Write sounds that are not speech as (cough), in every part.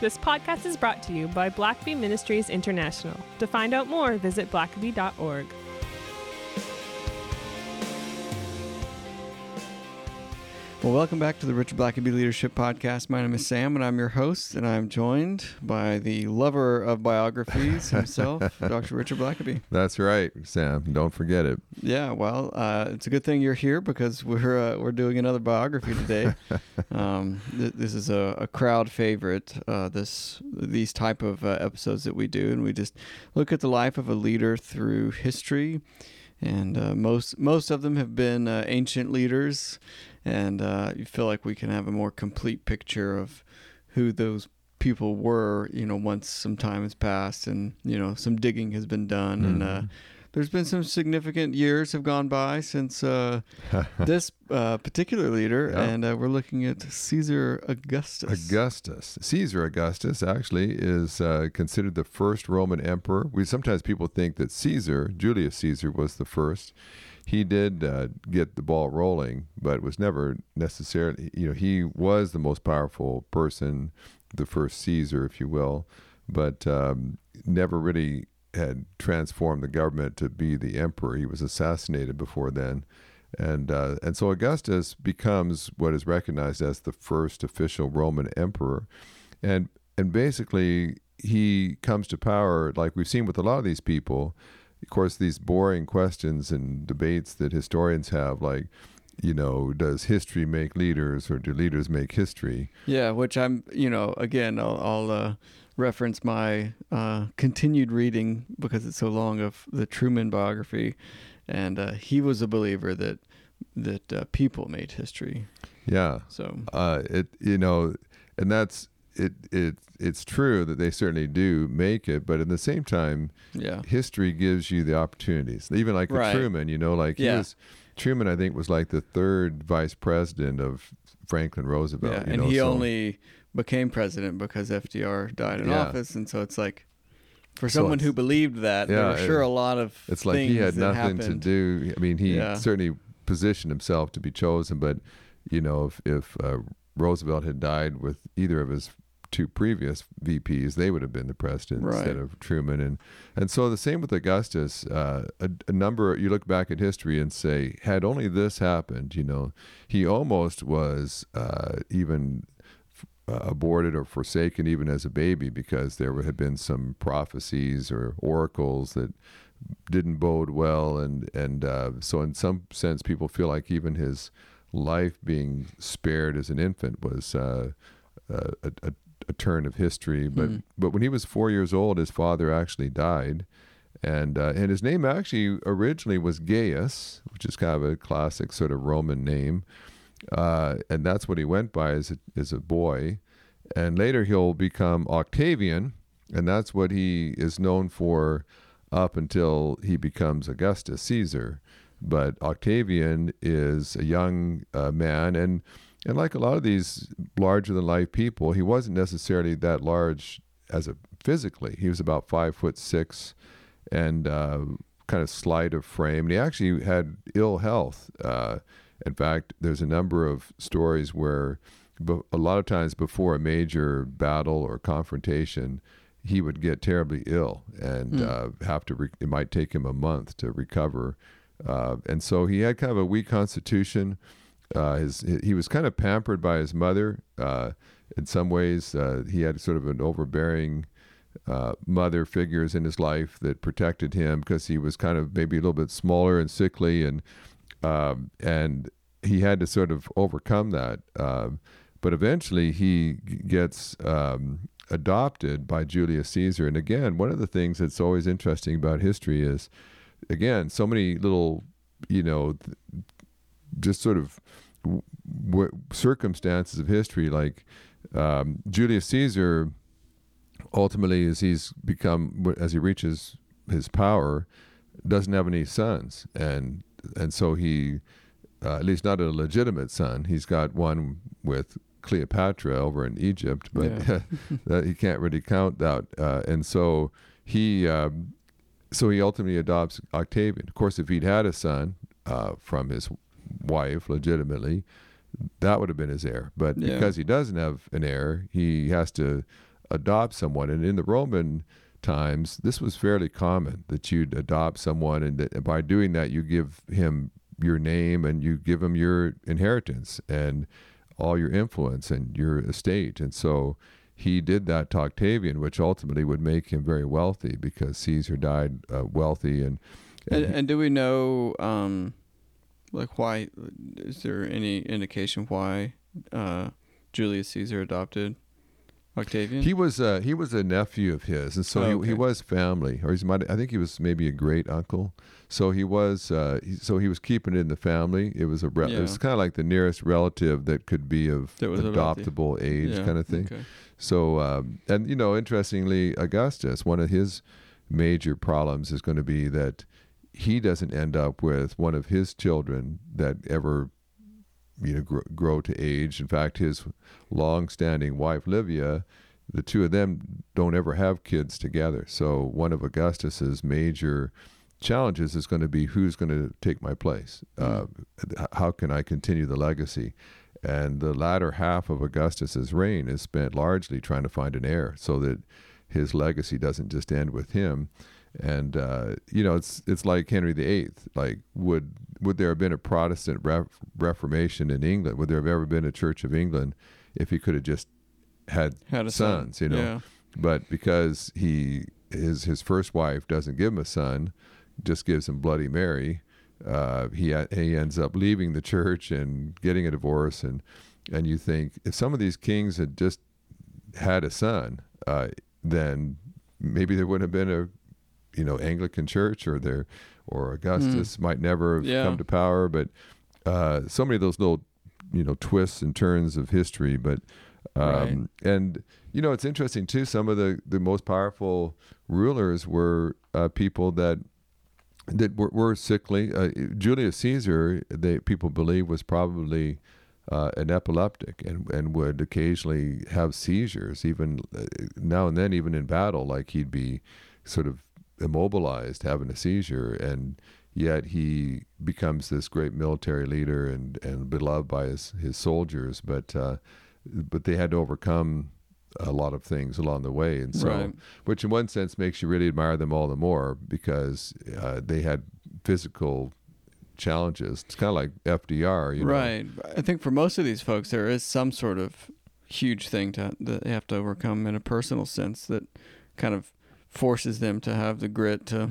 This podcast is brought to you by Blackaby Ministries International. To find out more, visit blackaby.org. Well, welcome back to the Richard Blackaby Leadership Podcast. My name is Sam, and I'm your host, and I'm joined by the lover of biographies (laughs) himself, Dr. Richard Blackaby. That's right, Sam. Don't forget it. Yeah, well, uh, it's a good thing you're here because we're uh, we're doing another biography today. (laughs) um, th- this is a, a crowd favorite. Uh, this these type of uh, episodes that we do, and we just look at the life of a leader through history and uh, most most of them have been uh, ancient leaders, and uh, you feel like we can have a more complete picture of who those people were. You know, once some time has passed, and you know some digging has been done, mm-hmm. and there's been some significant years have gone by since uh, (laughs) this uh, particular leader, and uh, we're looking at Caesar Augustus. Augustus, Caesar Augustus, actually is uh, considered the first Roman emperor. We sometimes people think that Caesar, Julius Caesar, was the first. He did uh, get the ball rolling, but was never necessarily. You know, he was the most powerful person, the first Caesar, if you will, but um, never really had transformed the government to be the emperor. He was assassinated before then. And uh, and so Augustus becomes what is recognized as the first official Roman emperor, and and basically he comes to power like we've seen with a lot of these people. Of course, these boring questions and debates that historians have, like you know, does history make leaders or do leaders make history? Yeah, which I'm, you know, again, I'll, I'll uh, reference my uh, continued reading because it's so long of the Truman biography, and uh, he was a believer that that uh, people made history. Yeah. So uh, it you know, and that's it it it's true that they certainly do make it, but at the same time, yeah, history gives you the opportunities. Even like right. Truman, you know, like yeah. was Truman, I think, was like the third vice president of Franklin Roosevelt. Yeah, and know, he so. only became president because FDR died in Yeah. office, and so it's like for So someone who believed that, there Yeah, were sure it- a lot of It's like he had nothing to do. I mean, he Yeah. certainly positioned himself to be chosen, but you know, if if uh, Roosevelt had died with either of his two previous VPs, they would have been the president Right. instead of Truman, and and so the same with Augustus. Uh, a, a number you look back at history and say, had only this happened, you know, he almost was uh, even uh, aborted or forsaken even as a baby because there had been some prophecies or oracles that didn't bode well and and uh, so in some sense people feel like even his life being spared as an infant was uh, a, a, a turn of history but Hmm. but when he was four years old his father actually died and uh, and his name actually originally was Gaius which is kind of a classic sort of Roman name uh, and that's what he went by as a, as a boy. And later he'll become Octavian, and that's what he is known for up until he becomes Augustus Caesar. But Octavian is a young uh, man, and and like a lot of these larger than life people, he wasn't necessarily that large as a physically. He was about five foot six, and uh, kind of slight of frame. And he actually had ill health. Uh, in fact, there's a number of stories where a lot of times before a major battle or confrontation, he would get terribly ill and Hmm. uh, have to. Re- it might take him a month to recover, uh, and so he had kind of a weak constitution. Uh, his he was kind of pampered by his mother. Uh, in some ways, uh, he had sort of an overbearing uh, mother figures in his life that protected him because he was kind of maybe a little bit smaller and sickly, and um, and he had to sort of overcome that. Um, but eventually, he gets um, adopted by Julius Caesar. And again, one of the things that's always interesting about history is, again, so many little, you know, th- just sort of w- w- circumstances of history, like um, Julius Caesar. Ultimately, as he's become, as he reaches his power, doesn't have any sons, and and so he, uh, at least not a legitimate son. He's got one with Cleopatra over in Egypt, but Yeah. (laughs) (laughs) that he can't really count that. Uh, and so he, um, so he ultimately adopts Octavian. Of course, if he'd had a son uh, from his wife legitimately, that would have been his heir. But Yeah. because he doesn't have an heir, he has to adopt someone. And in the Roman times, this was fairly common that you'd adopt someone, and that by doing that, you give him your name and you give him your inheritance and all your influence and your estate. And so he did that to Octavian, which ultimately would make him very wealthy because Caesar died uh, wealthy. And and, and, and, do we know, um, like, why? Is there any indication why uh, Julius Caesar adopted Octavian? He was uh, he was a nephew of his, and so oh, okay. he, he was family, or he's might I think he was maybe a great uncle. So he was uh, he, so he was keeping it in the family. It was a re- yeah. it was kind of like the nearest relative that could be of adoptable age, yeah. kind of thing. Okay. So um, and you know, interestingly, Augustus, one of his major problems is going to be that he doesn't end up with one of his children that ever you know grow, grow to age. In fact, his long-standing wife Livia, the two of them don't ever have kids together. So one of Augustus's major challenges is going to be who's going to take my place. Mm. Uh, how can I continue the legacy? And the latter half of Augustus's reign is spent largely trying to find an heir, so that his legacy doesn't just end with him. And uh, you know, it's it's like Henry VIII. Like, would would there have been a Protestant ref- Reformation in England? Would there have ever been a Church of England if he could have just had, had sons? Son. You know, yeah. but because he his his first wife doesn't give him a son, just gives him Bloody Mary. Uh, he he ends up leaving the church and getting a divorce, and and you think if some of these kings had just had a son, uh, then maybe there wouldn't have been a you know Anglican church or there or Augustus mm. might never have yeah. come to power. But uh, so many of those little you know twists and turns of history. But um, right. and you know it's interesting too. Some of the the most powerful rulers were uh, people that that were, were sickly. Uh, Julius Caesar, they people believe, was probably uh, an epileptic and and would occasionally have seizures, even uh, now and then, even in battle, like he'd be sort of immobilized, having a seizure, and yet he becomes this great military leader and, and beloved by his, his soldiers. But uh, but they had to overcome a lot of things along the way, and so right. which in one sense makes you really admire them all the more because uh, they had physical challenges. It's kind of like FDR, you know? right? I think for most of these folks, there is some sort of huge thing to, that they have to overcome in a personal sense that kind of forces them to have the grit to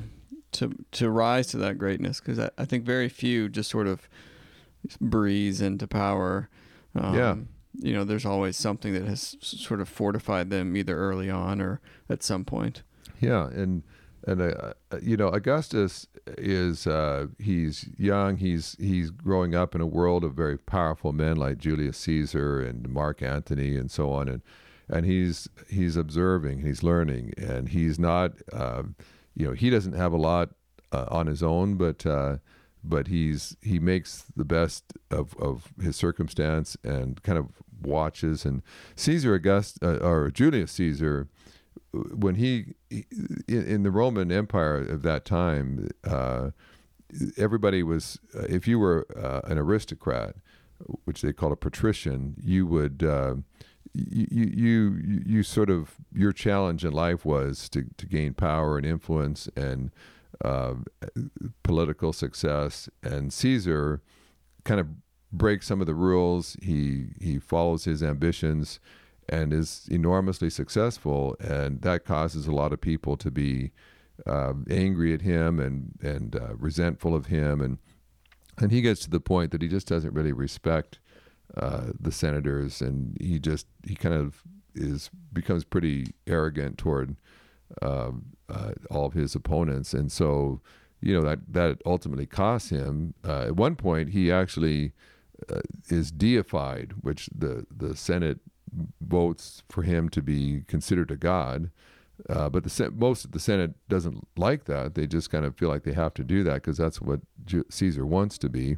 to to rise to that greatness because I, I think very few just sort of breeze into power. Um, yeah. You know, there's always something that has sort of fortified them either early on or at some point. Yeah, and and uh, you know Augustus is uh, he's young. He's he's growing up in a world of very powerful men like Julius Caesar and Mark Antony and so on. And and he's he's observing, he's learning, and he's not, uh, you know, he doesn't have a lot uh, on his own, but uh, but he's he makes the best of of his circumstance and kind of watches. And Caesar August uh, or Julius Caesar, when he in, in, the Roman Empire of that time, uh, everybody was uh, if you were an aristocrat, which they called a patrician, you would you, you you sort of your challenge in life was to, to gain power and influence and uh, political success. And Caesar kind of breaks some of the rules. He he follows his ambitions and is enormously successful, and that causes a lot of people to be uh, angry at him and and uh, resentful of him, and and he gets to the point that he just doesn't really respect uh, the senators, and he just he kind of is becomes pretty arrogant toward uh, uh, all of his opponents, and so you know that that ultimately costs him. Uh, at one point, he actually uh, is deified, which the the Senate votes for him to be considered a god. Uh, but the most of the Senate doesn't like that. They just kind of feel like they have to do that because that's what Caesar wants to be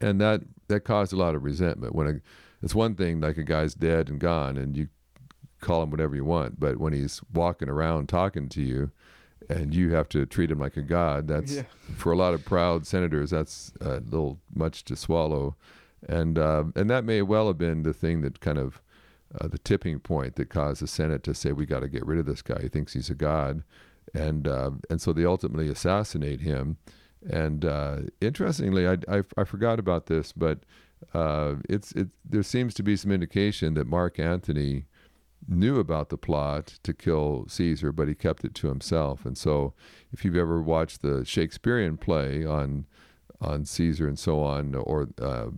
and that that caused a lot of resentment. When a, it's one thing like a guy's dead and gone, and you call him whatever you want, but when he's walking around talking to you, and you have to treat him like a god, that's yeah. for a lot of proud senators, that's a little much to swallow, and uh, and that may well have been the thing that kind of uh, the tipping point that caused the Senate to say we got to get rid of this guy. He thinks he's a god, and uh, and so they ultimately assassinate him. And uh, interestingly, I, I, I forgot about this, but uh, it's it there seems to be some indication that Mark Antony knew about the plot to kill Caesar, but he kept it to himself. And so, if you've ever watched the Shakespearean play on on Caesar and so on, or uh,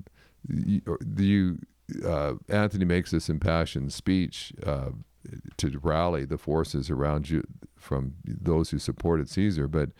you, uh, Antony makes this impassioned speech uh, to rally the forces around you from those who supported Caesar, but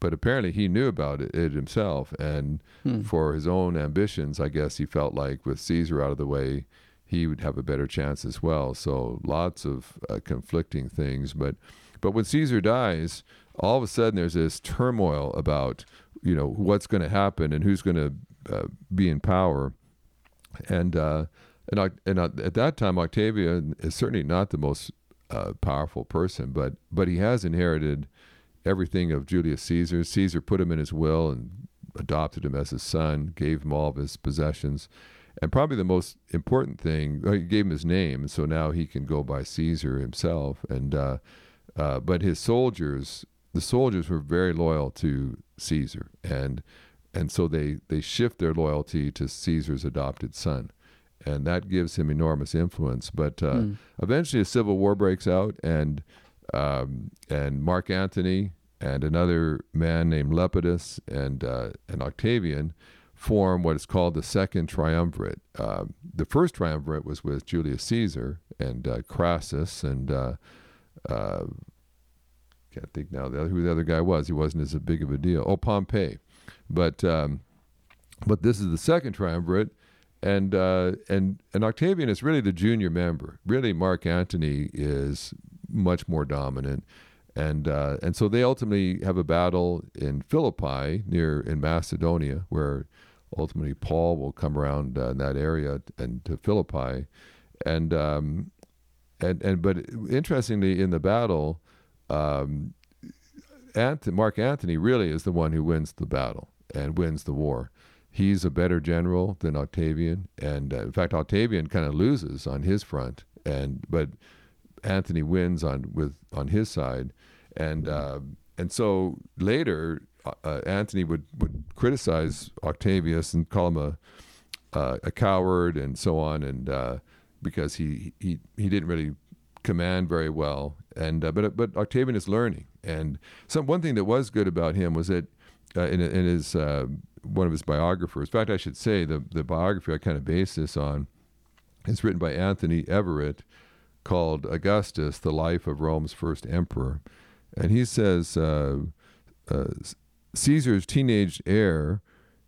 but apparently he knew about it, it himself, and hmm. for his own ambitions, I guess he felt like with Caesar out of the way, he would have a better chance as well. So lots of uh, conflicting things, but but when Caesar dies, all of a sudden there's this turmoil about you know what's going to happen and who's going to uh, be in power, and uh, and and at that time Octavian is certainly not the most uh, powerful person, but but he has inherited everything of Julius Caesar. Caesar put him in his will and adopted him as his son, gave him all of his possessions. And probably the most important thing, he gave him his name, so now he can go by Caesar himself. And uh, uh, but his soldiers, the soldiers were very loyal to Caesar, and and so they they shift their loyalty to Caesar's adopted son, and that gives him enormous influence. But uh, mm. eventually, a civil war breaks out, and um, and Mark Antony and another man named Lepidus and uh, and Octavian form what is called the second triumvirate. Uh, the first triumvirate was with Julius Caesar and uh, Crassus and uh, uh, can't think now the other, who the other guy was. He wasn't as big of a deal. Oh, Pompey, but um, but this is the second triumvirate. And uh, and and Octavian is really the junior member. Really, Mark Antony is much more dominant. And uh, and so they ultimately have a battle in Philippi near in Macedonia, where ultimately Paul will come around uh, in that area and to Philippi, and um, and and but interestingly in the battle, um, Mark Antony really is the one who wins the battle and wins the war. He's a better general than Octavian, and uh, in fact Octavian kind of loses on his front, and but Antony wins on with on his side, and uh, and so later uh, uh, Antony would would criticize Octavius and call him a uh, a coward and so on, and uh, because he he he didn't really command very well, and uh, but but Octavian is learning, and some one thing that was good about him was that in in his one of his biographers, in fact, I should say the the biography I kind of base this on. It's written by Anthony Everitt, called Augustus, The Life of Rome's First Emperor. And he says uh, uh, Caesar's teenage heir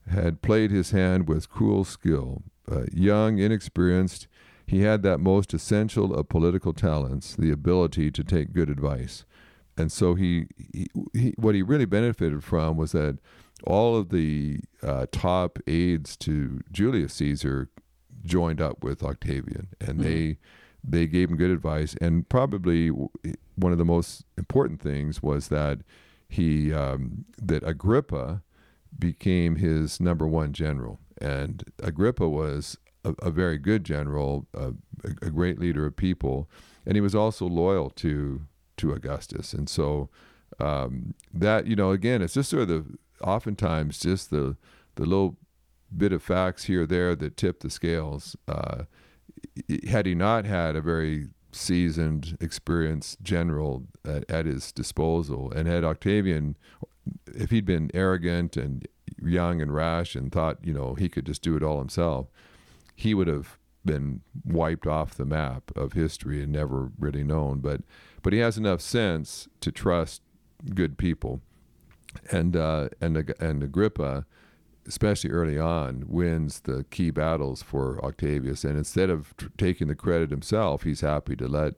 had played his hand with cruel skill. Uh, young, inexperienced, he had that most essential of political talents, the ability to take good advice. And so he, he, he what he really benefited from was that all of the uh, top aides to Julius Caesar joined up with Octavian, and mm-hmm. they they gave him good advice, and probably one of the most important things was that he um, that Agrippa became his number one general, and Agrippa was a, a very good general, a, a, great leader of people, and he was also loyal to to Augustus, and so um, that you know again, it's just sort of the oftentimes just the the little bit of facts here or there that tip the scales. Uh, had he not had a very seasoned, experienced general at, at, his disposal, and had Octavian, if he'd been arrogant and young and rash and thought, you know, he could just do it all himself, he would have been wiped off the map of history and never really known. But but he has enough sense to trust good people, and uh, and and Agrippa especially early on, wins the key battles for Octavius. And instead of tr- taking the credit himself, he's happy to let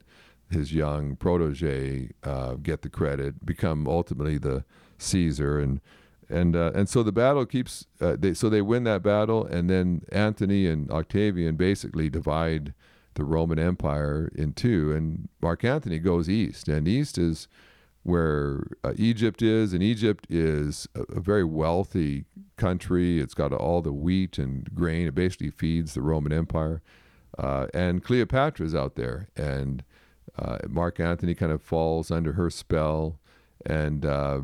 his young protege uh, get the credit, become ultimately the Caesar, and and uh, and so the battle keeps. Uh, they, so they win that battle, and then Antony and Octavian basically divide the Roman Empire in two, and Mark Antony goes east, and east is where uh, Egypt is, and Egypt is a, a, very wealthy country. It's got all the wheat and grain. It basically feeds the Roman Empire. uh, and Cleopatra's out there, and uh, Mark Antony kind of falls under her spell, and uh,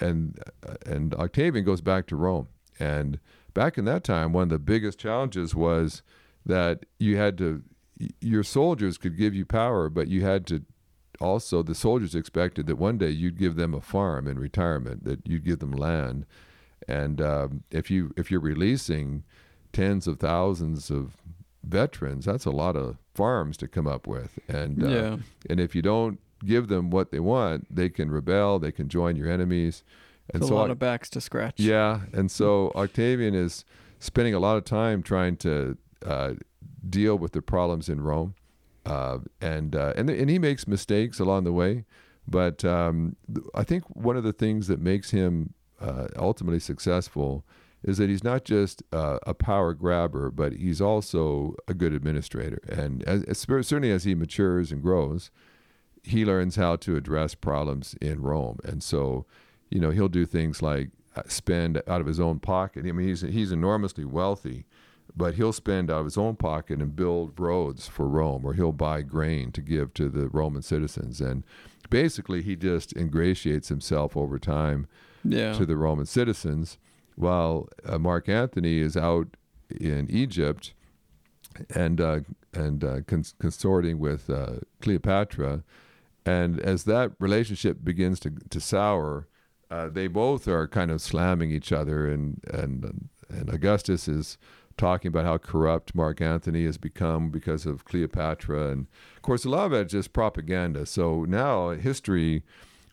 and and Octavian goes back to Rome. And back in that time, one of the biggest challenges was that you had to your soldiers could give you power, but you had to also the soldiers expected that one day you'd give them a farm in retirement, that you'd give them land, and um, if you if you're releasing tens of thousands of veterans, that's a lot of farms to come up with, and uh, Yeah. and if you don't give them what they want, they can rebel, they can join your enemies, and It's a lot of backs to scratch. yeah, and so Octavian is spending a lot of time trying to uh, deal with the problems in Rome, uh, and uh, and and he makes mistakes along the way, but um, I think one of the things that makes him uh, ultimately successful is that he's not just uh, a power grabber, but he's also a good administrator, and as, as certainly as he matures and grows, he learns how to address problems in Rome, and so you know he'll do things like uh, spend out of his own pocket. I mean, he's he's enormously wealthy, but he'll spend out of his own pocket and build roads for Rome, or he'll buy grain to give to the Roman citizens, and basically he just ingratiates himself over time Yeah. to the Roman citizens, while uh, Mark Antony is out in Egypt and uh, and uh, cons- consorting with uh, Cleopatra, and as that relationship begins to to sour, uh, they both are kind of slamming each other, and and and Augustus is talking about how corrupt Mark Antony has become because of Cleopatra, and of course a lot of that is just propaganda. So now history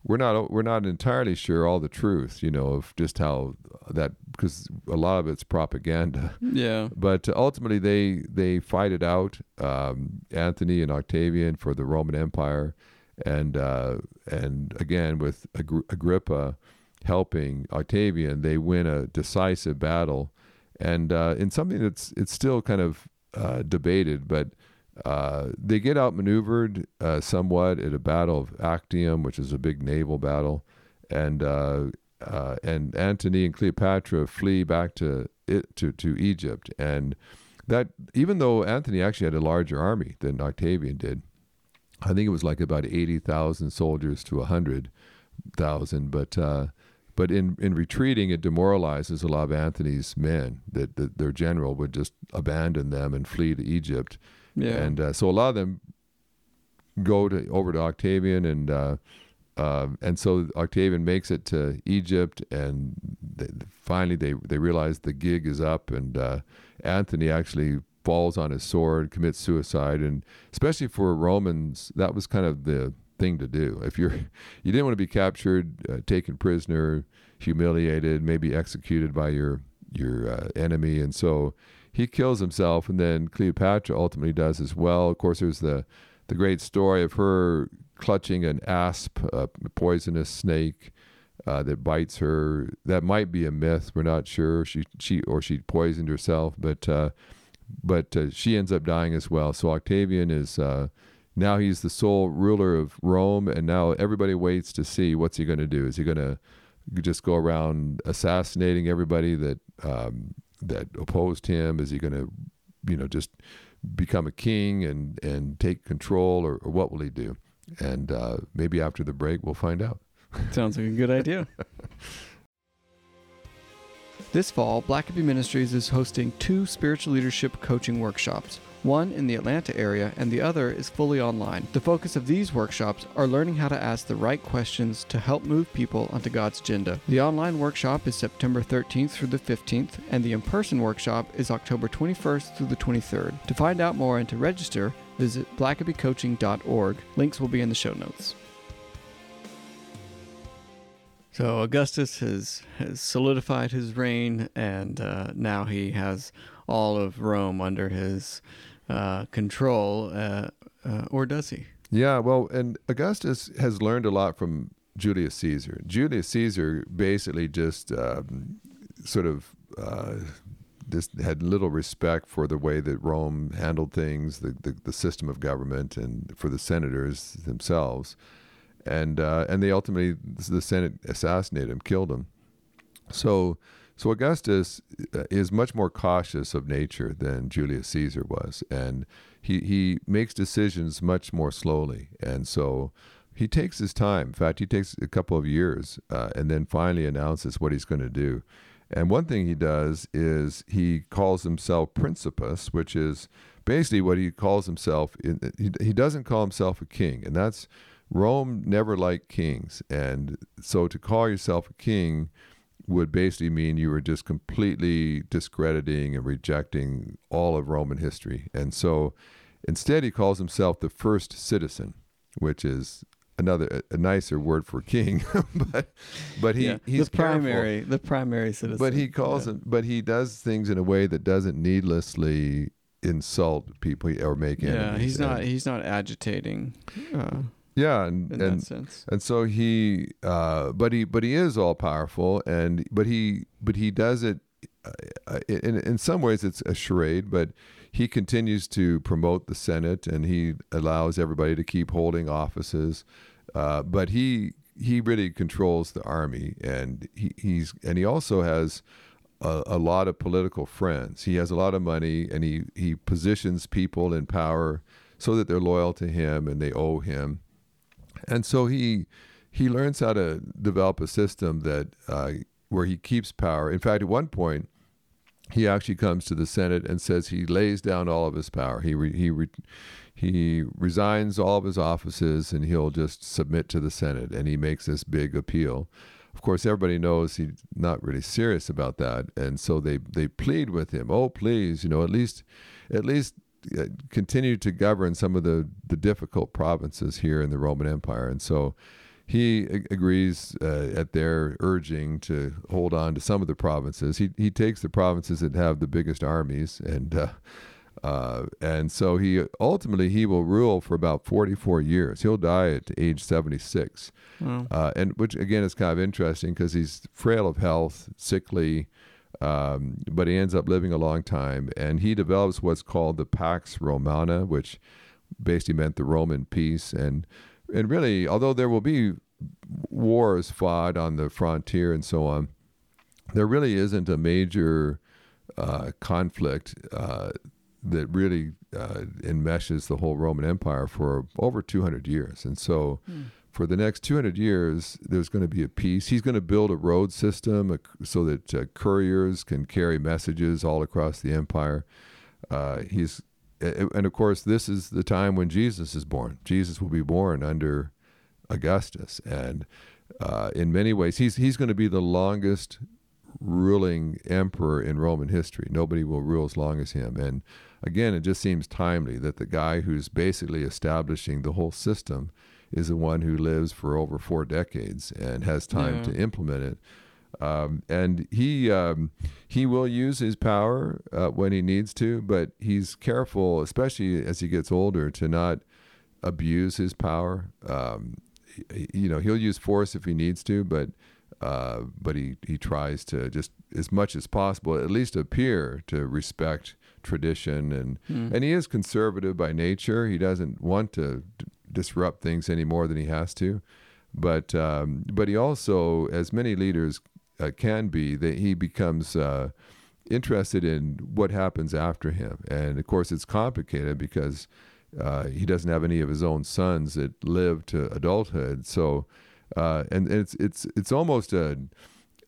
we're not we're not entirely sure all the truth, you know, of just how that because a lot of it's propaganda. yeah. (laughs) But ultimately, they they fight it out, um, Antony and Octavian for the Roman Empire, and uh, and again with Agri- Agrippa helping Octavian, they win a decisive battle, and uh, in something that's it's still kind of uh, debated, but uh, they get outmaneuvered uh, somewhat at a battle of Actium, which is a big naval battle, and uh, uh, and Antony and Cleopatra flee back to it to to Egypt, and that even though Antony actually had a larger army than Octavian did, I think it was like about eighty thousand soldiers to hundred thousand, but. But in, in retreating, it demoralizes a lot of Antony's men. That, that their general would just abandon them and flee to Egypt, Yeah. and uh, so a lot of them go to over to Octavian, and uh, uh, and so Octavian makes it to Egypt, and they, finally they they realize the gig is up, and uh, Anthony actually falls on his sword, commits suicide, and especially for Romans, that was kind of the thing to do. If you're (laughs) you didn't want to be captured, uh, taken prisoner, humiliated, maybe executed by your your uh, enemy, and so he kills himself, and then Cleopatra ultimately does as well. Of course, there's the the great story of her clutching an asp, a poisonous snake uh, that bites her. That might be a myth. We're not sure. She she or she poisoned herself, but uh, but uh, she ends up dying as well. So Octavian is uh, now he's the sole ruler of Rome, and now everybody waits to see what's he going to do. Is he going to just go around assassinating everybody that um, that opposed him? Is he going to, you know, just become a king and and take control, or, or what will he do? And uh, maybe after the break, we'll find out. (laughs) Sounds like a good idea. this fall, Blackaby Ministries is hosting two spiritual leadership coaching workshops. One in the Atlanta area and the other is fully online. The focus of these workshops are learning how to ask the right questions to help move people onto God's agenda. The online workshop is September 13th through the 15th, and the in person workshop is October 21st through the 23rd. To find out more and to register, visit blackabycoaching.org. Links will be in the show notes. So Augustus has, has solidified his reign, and uh, now he has all of Rome under his uh, control, uh, uh, or does he? Yeah, well, and Augustus has learned a lot from Julius Caesar. Julius Caesar basically just um, sort of uh, just had little respect for the way that Rome handled things, the, the, the system of government, and for the senators themselves. And uh, and they ultimately the Senate assassinated him, killed him. So so Augustus uh, is much more cautious of nature than Julius Caesar was, and he he makes decisions much more slowly, and so he takes his time. In fact, he takes a couple of years, uh, and then finally announces what he's going to do. And one thing he does is he calls himself Principus, which is basically what he calls himself. He, he doesn't call himself a king, and that's Rome never liked kings, and so to call yourself a king would basically mean you were just completely discrediting and rejecting all of Roman history. And so instead, he calls himself the first citizen, which is another a nicer word for king (laughs) but but he yeah, he's the primary careful. the primary citizen but he calls yeah. him but he does things in a way that doesn't needlessly insult people or make yeah enemies he's not he's not agitating uh, yeah and, in and that sense. and so he uh but he but he is all powerful and but he but he does it uh, in in some ways it's a charade but he continues to promote the senate and he allows everybody to keep holding offices uh but he he really controls the army and he, he's and he also has a, a lot of political friends. He has a lot of money and he he positions people in power so that they're loyal to him and they owe him and so he he learns how to develop a system that uh, where he keeps power. In fact, at one point, he actually comes to the Senate and says he lays down all of his power. He re, he re, he resigns all of his offices and he'll just submit to the Senate. And he makes this big appeal. Of course, everybody knows he's not really serious about that, and so they they plead with him. Oh, please, you know, at least at least uh, continue to govern some of the, the difficult provinces here in the Roman Empire. And so he agrees uh, at their urging to hold on to some of the provinces. He, he takes the provinces that have the biggest armies and uh, uh, and so he ultimately he will rule for about 44 years. He'll die at age 76. Well, Uh, and which again is kind of interesting because he's frail of health, sickly, um, but he ends up living a long time, and he develops what's called the Pax Romana, which basically meant the Roman peace. And and really, although there will be wars fought on the frontier and so on, there really isn't a major uh, conflict uh, that really uh, enmeshes the whole Roman Empire for over 200 years. And so, for the next 200 years, there's going to be a peace. He's going to build a road system so that uh, couriers can carry messages all across the empire. Uh, he's and of course, this is the time when Jesus is born. Jesus will be born under Augustus, and uh, in many ways, he's he's going to be the longest ruling emperor in Roman history. Nobody will rule as long as him. And again, it just seems timely that the guy who's basically establishing the whole system is the one who lives for over four decades and has time Yeah. to implement it. Um, and he um, he will use his power uh, when he needs to, but he's careful, especially as he gets older, to not abuse his power. Um, he- you know, he'll use force if he needs to, but uh, but he, he tries to just as much as possible at least appear to respect tradition and Hmm. and he is conservative by nature. He doesn't want to d- disrupt things any more than he has to, but um, but he also, as many leaders uh, can be, that he becomes uh, interested in what happens after him. And of course, it's complicated because uh, he doesn't have any of his own sons that live to adulthood. So, uh, and, and it's it's it's almost a,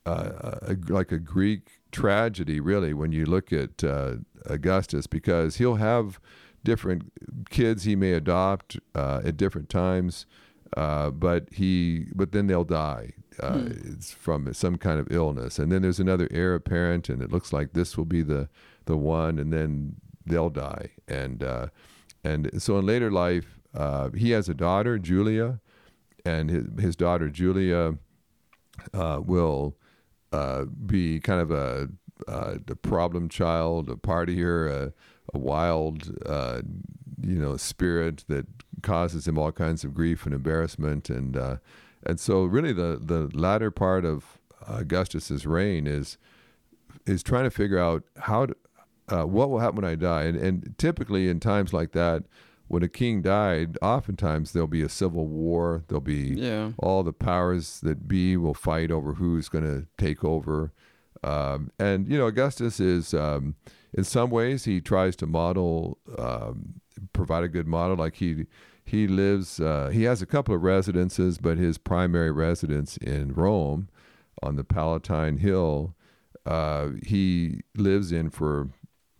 a, a like a Greek tragedy, really, when you look at uh, Augustus, because he'll have different kids he may adopt uh, at different times, uh, but he but then they'll die. Uh, It's from some kind of illness, and then there's another heir apparent, and it looks like this will be the the one, and then they'll die, and uh, and so in later life, uh, he has a daughter, Julia, and his his daughter Julia uh, will uh, be kind of a, uh, a problem child, a partier, a, a wild, uh, you know, spirit that causes him all kinds of grief and embarrassment, and uh, and so really the the latter part of Augustus's reign is is trying to figure out how to, uh, what will happen when I die, and and typically in times like that. When a king died, oftentimes there'll be a civil war. There'll be yeah. all the powers that be will fight over who's going to take over. Um, and you know, Augustus is, um, in some ways, he tries to model um, provide a good model. Like he he lives, uh, he has a couple of residences, but his primary residence in Rome, on the Palatine Hill, uh, he lives in for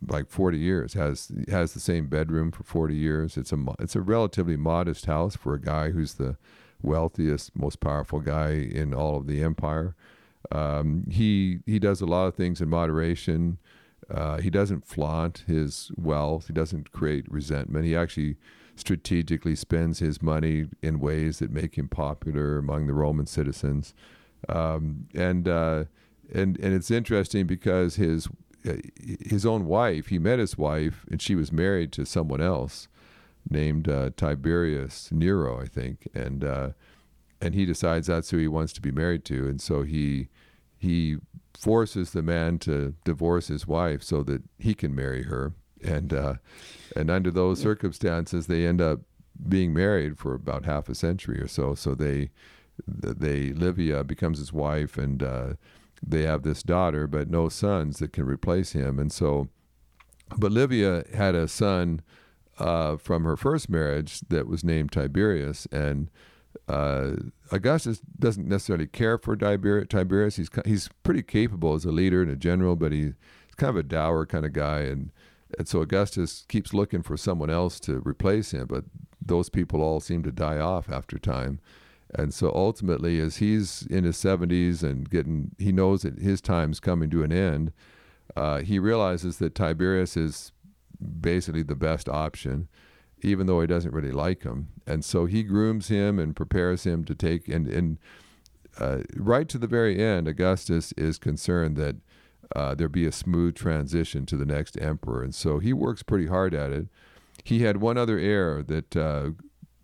like 40 years. has has the same bedroom for 40 years. It's a it's a relatively modest house for a guy who's the wealthiest, most powerful guy in all of the empire. Um, he he does a lot of things in moderation. Uh, he doesn't flaunt his wealth. He doesn't create resentment. He actually strategically spends his money in ways that make him popular among the Roman citizens. Um, and uh, and and it's interesting because his uh, his own wife, he met his wife, and she was married to someone else named uh, Tiberius Nero, I think, and uh, and he decides that's who he wants to be married to, and so he he forces the man to divorce his wife so that he can marry her, and uh, and under those circumstances, they end up being married for about half a century or so. So they they Livia becomes his wife, and uh, they have this daughter, but no sons that can replace him, and so. But Livia had a son uh, from her first marriage that was named Tiberius, and uh, Augustus doesn't necessarily care for Tiberius. He's he's pretty capable as a leader and a general, but he's kind of a dour kind of guy, and and so Augustus keeps looking for someone else to replace him. But those people all seem to die off after time, and so ultimately, as he's in his seventies and getting, he knows that his time's coming to an end. Uh, he realizes that Tiberius is basically the best option even though he doesn't really like him. And so he grooms him and prepares him to take and and uh, right to the very end, Augustus is concerned that uh, there be a smooth transition to the next emperor, and so he works pretty hard at it. He had one other heir that uh,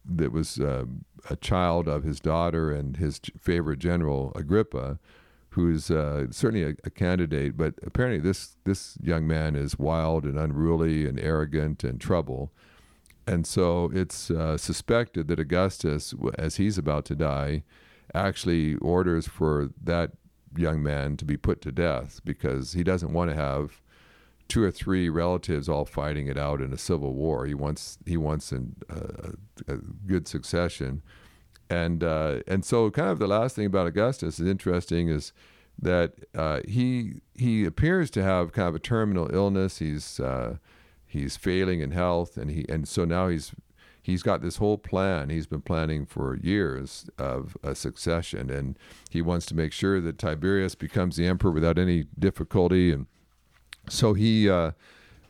that was uh, a child of his daughter and his favorite general Agrippa, who's uh, certainly a, a, candidate, but apparently this this young man is wild and unruly and arrogant and trouble. And so it's uh, suspected that Augustus, as he's about to die, actually orders for that young man to be put to death because he doesn't want to have two or three relatives all fighting it out in a civil war. He wants he wants an, uh, a good succession, and uh, and so kind of the last thing about Augustus is interesting is that uh, he he appears to have kind of a terminal illness. He's uh, he's failing in health, and he and so now he's he's got this whole plan he's been planning for years of a succession, and he wants to make sure that Tiberius becomes the emperor without any difficulty, and so he. Uh,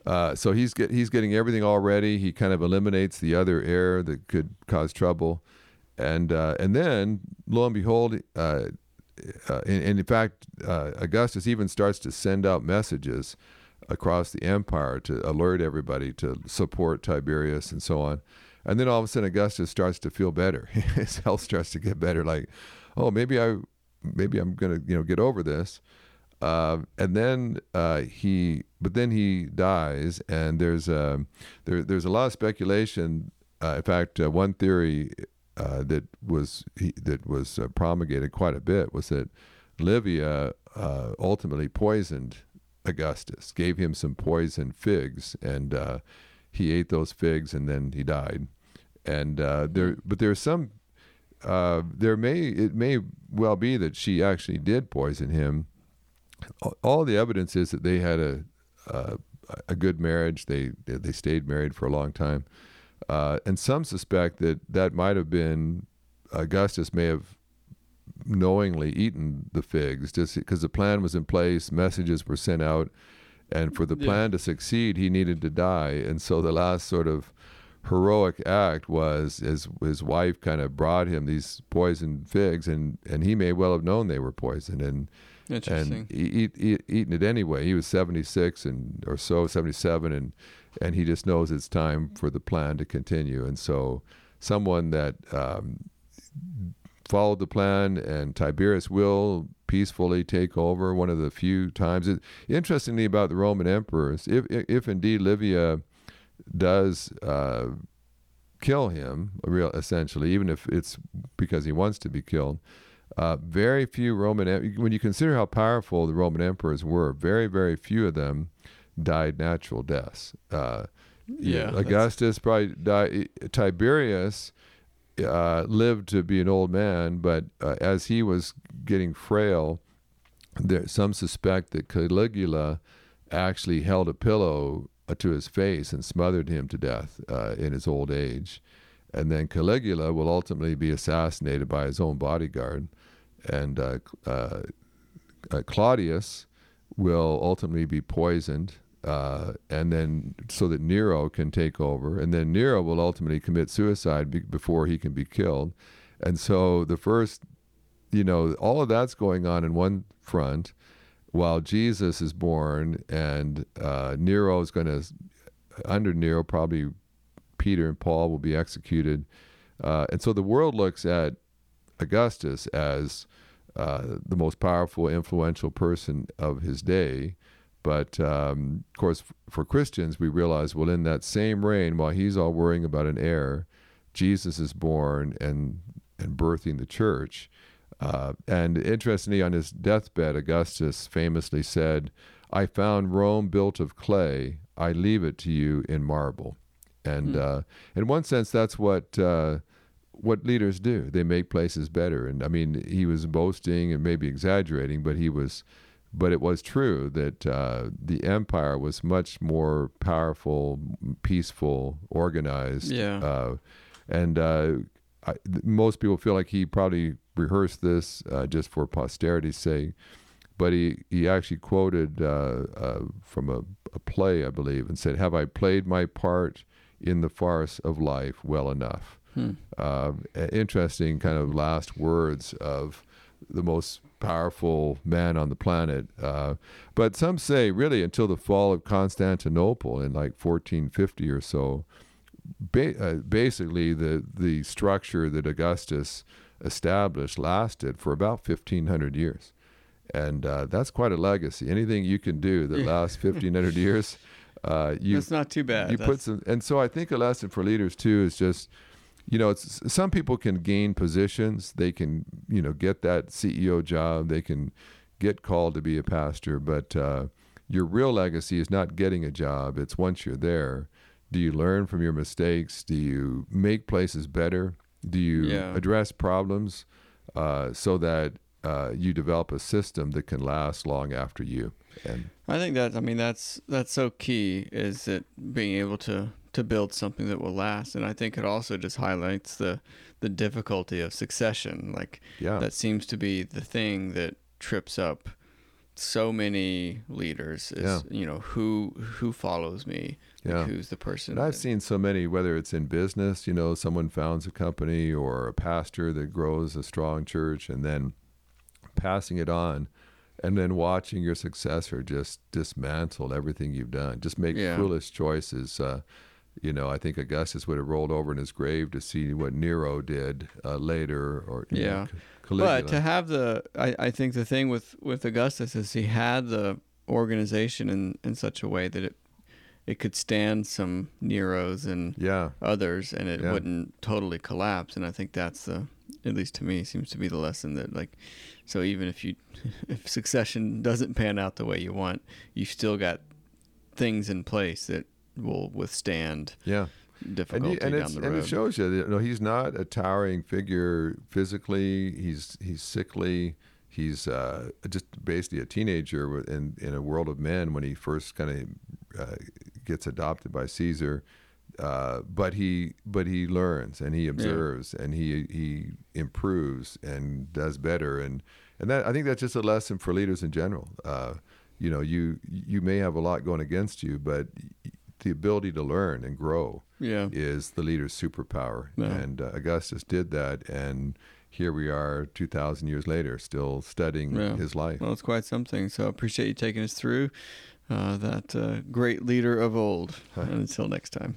uh, so he's get he's getting everything all ready. He kind of eliminates the other heir that could cause trouble, and uh, and then lo and behold, uh, uh and, and, in fact, uh, Augustus even starts to send out messages across the empire to alert everybody to support Tiberius and so on. And then all of a sudden Augustus starts to feel better. (laughs) His health starts to get better. Like, oh, maybe I, maybe I'm gonna you know get over this. Uh, and then uh, he, but then he dies, and there's a there, there's a lot of speculation. Uh, in fact, uh, one theory uh, that was he, that was uh, promulgated quite a bit was that Livia ultimately poisoned Augustus, gave him some poison figs, and uh, he ate those figs, and then he died. And uh, there, but there's some. Uh, there may it may well be that she actually did poison him. All the evidence is that they had a a, a good marriage. They they stayed married for a long time, uh, and some suspect that that might have been Augustus may have knowingly eaten the figs just because the plan was in place, messages were sent out, and for the yeah. plan to succeed, he needed to die. And so the last sort of heroic act was his his wife kind of brought him these poisoned figs, and and he may well have known they were poisoned and. And eat, eat, eaten it anyway. He was 76 and or so, 77, and and he just knows it's time for the plan to continue. And so, someone that um, followed the plan, and Tiberius will peacefully take over. One of the few times. It, interestingly, about the Roman emperors, if if indeed Livia does uh, kill him, real essentially, even if it's because he wants to be killed. Uh, very few Roman, when you consider how powerful the Roman emperors were, very, very few of them died natural deaths. Uh, Yeah, Augustus probably died. Tiberius uh, lived to be an old man, but uh, as he was getting frail, there some suspect that Caligula actually held a pillow uh, to his face and smothered him to death uh, in his old age. And then Caligula will ultimately be assassinated by his own bodyguard, and uh, Claudius will ultimately be poisoned, uh, and then so that Nero can take over, and then Nero will ultimately commit suicide be- before he can be killed, and so the first, you know, all of that's going on in one front, while Jesus is born, and uh, Nero is going to, under Nero, probably Peter and Paul will be executed, uh, and so the world looks at Augustus as uh, the most powerful, influential person of his day. But um, of course, for Christians, we realize, well, in that same reign, while he's all worrying about an heir, Jesus is born and and birthing the church. Uh, and interestingly, on his deathbed, Augustus famously said, "I found Rome built of clay. I leave it to you in marble." And Hmm. uh, in one sense, that's what uh, what leaders do. They make places better. And I mean, he was boasting and maybe exaggerating, but he was, but it was true that uh, the empire was much more powerful, peaceful, organized. Yeah. Uh, and uh, I, th- most people feel like he probably rehearsed this uh, just for posterity's sake. But he, he actually quoted uh, uh, from a, a play, I believe, and said, Have I played my part in the farce of life well enough? Hmm. uh, interesting kind of last words of the most powerful man on the planet. Uh, but some say, really, until the fall of Constantinople in like 1450 or so, ba- uh, basically the the structure that Augustus established lasted for about 1500 years. And uh, that's quite a legacy. Anything you can do that (laughs) lasts 1500 years, uh, you That's not too bad. you That's- put some and so i think a lesson for leaders too is just you know it's some people can gain positions. They can you know get that ceo job. They can get called to be a pastor. But uh, your real legacy is not getting a job. It's once you're there. Do you learn from your mistakes? Do you make places better? Do you Yeah. address problems uh, so that uh, you develop a system that can last long after you? And I think that I mean that's that's so key is that being able to to build something that will last, and I think it also just highlights the the difficulty of succession. Like yeah that seems to be the thing that trips up so many leaders. Is Yeah. you know who who follows me, Yeah. who's the person. And I've that- seen so many, whether it's in business, you know, someone founds a company or a pastor that grows a strong church and then passing it on and then watching your successor just dismantle everything you've done, just make Yeah. foolish choices. Uh, you know, I think Augustus would have rolled over in his grave to see what Nero did uh, later or, you know, Yeah. Caligula. But to have the, I, I think the thing with, with Augustus is he had the organization in, in such a way that it it could stand some Neros and yeah. others, and it Yeah. wouldn't totally collapse. And I think that's the, at least to me, seems to be the lesson that like, so even if you, (laughs) if succession doesn't pan out the way you want, you've still got things in place that will withstand Yeah. difficulty and, he, and, down the and it shows you that you know, he's not a towering figure physically. He's he's sickly. He's uh, just basically a teenager in in a world of men when he first kind of uh, gets adopted by Caesar. Uh, but he but he learns and he observes and he he improves and does better and and that I think that's just a lesson for leaders in general. Uh, you know, you you may have a lot going against you, but the ability to learn and grow yeah. is the leader's superpower. Yeah. And uh, Augustus did that, and here we are, two thousand years later, still studying Yeah. his life. Well, it's quite something. So I appreciate you taking us through uh, that uh, great leader of old. and until next time.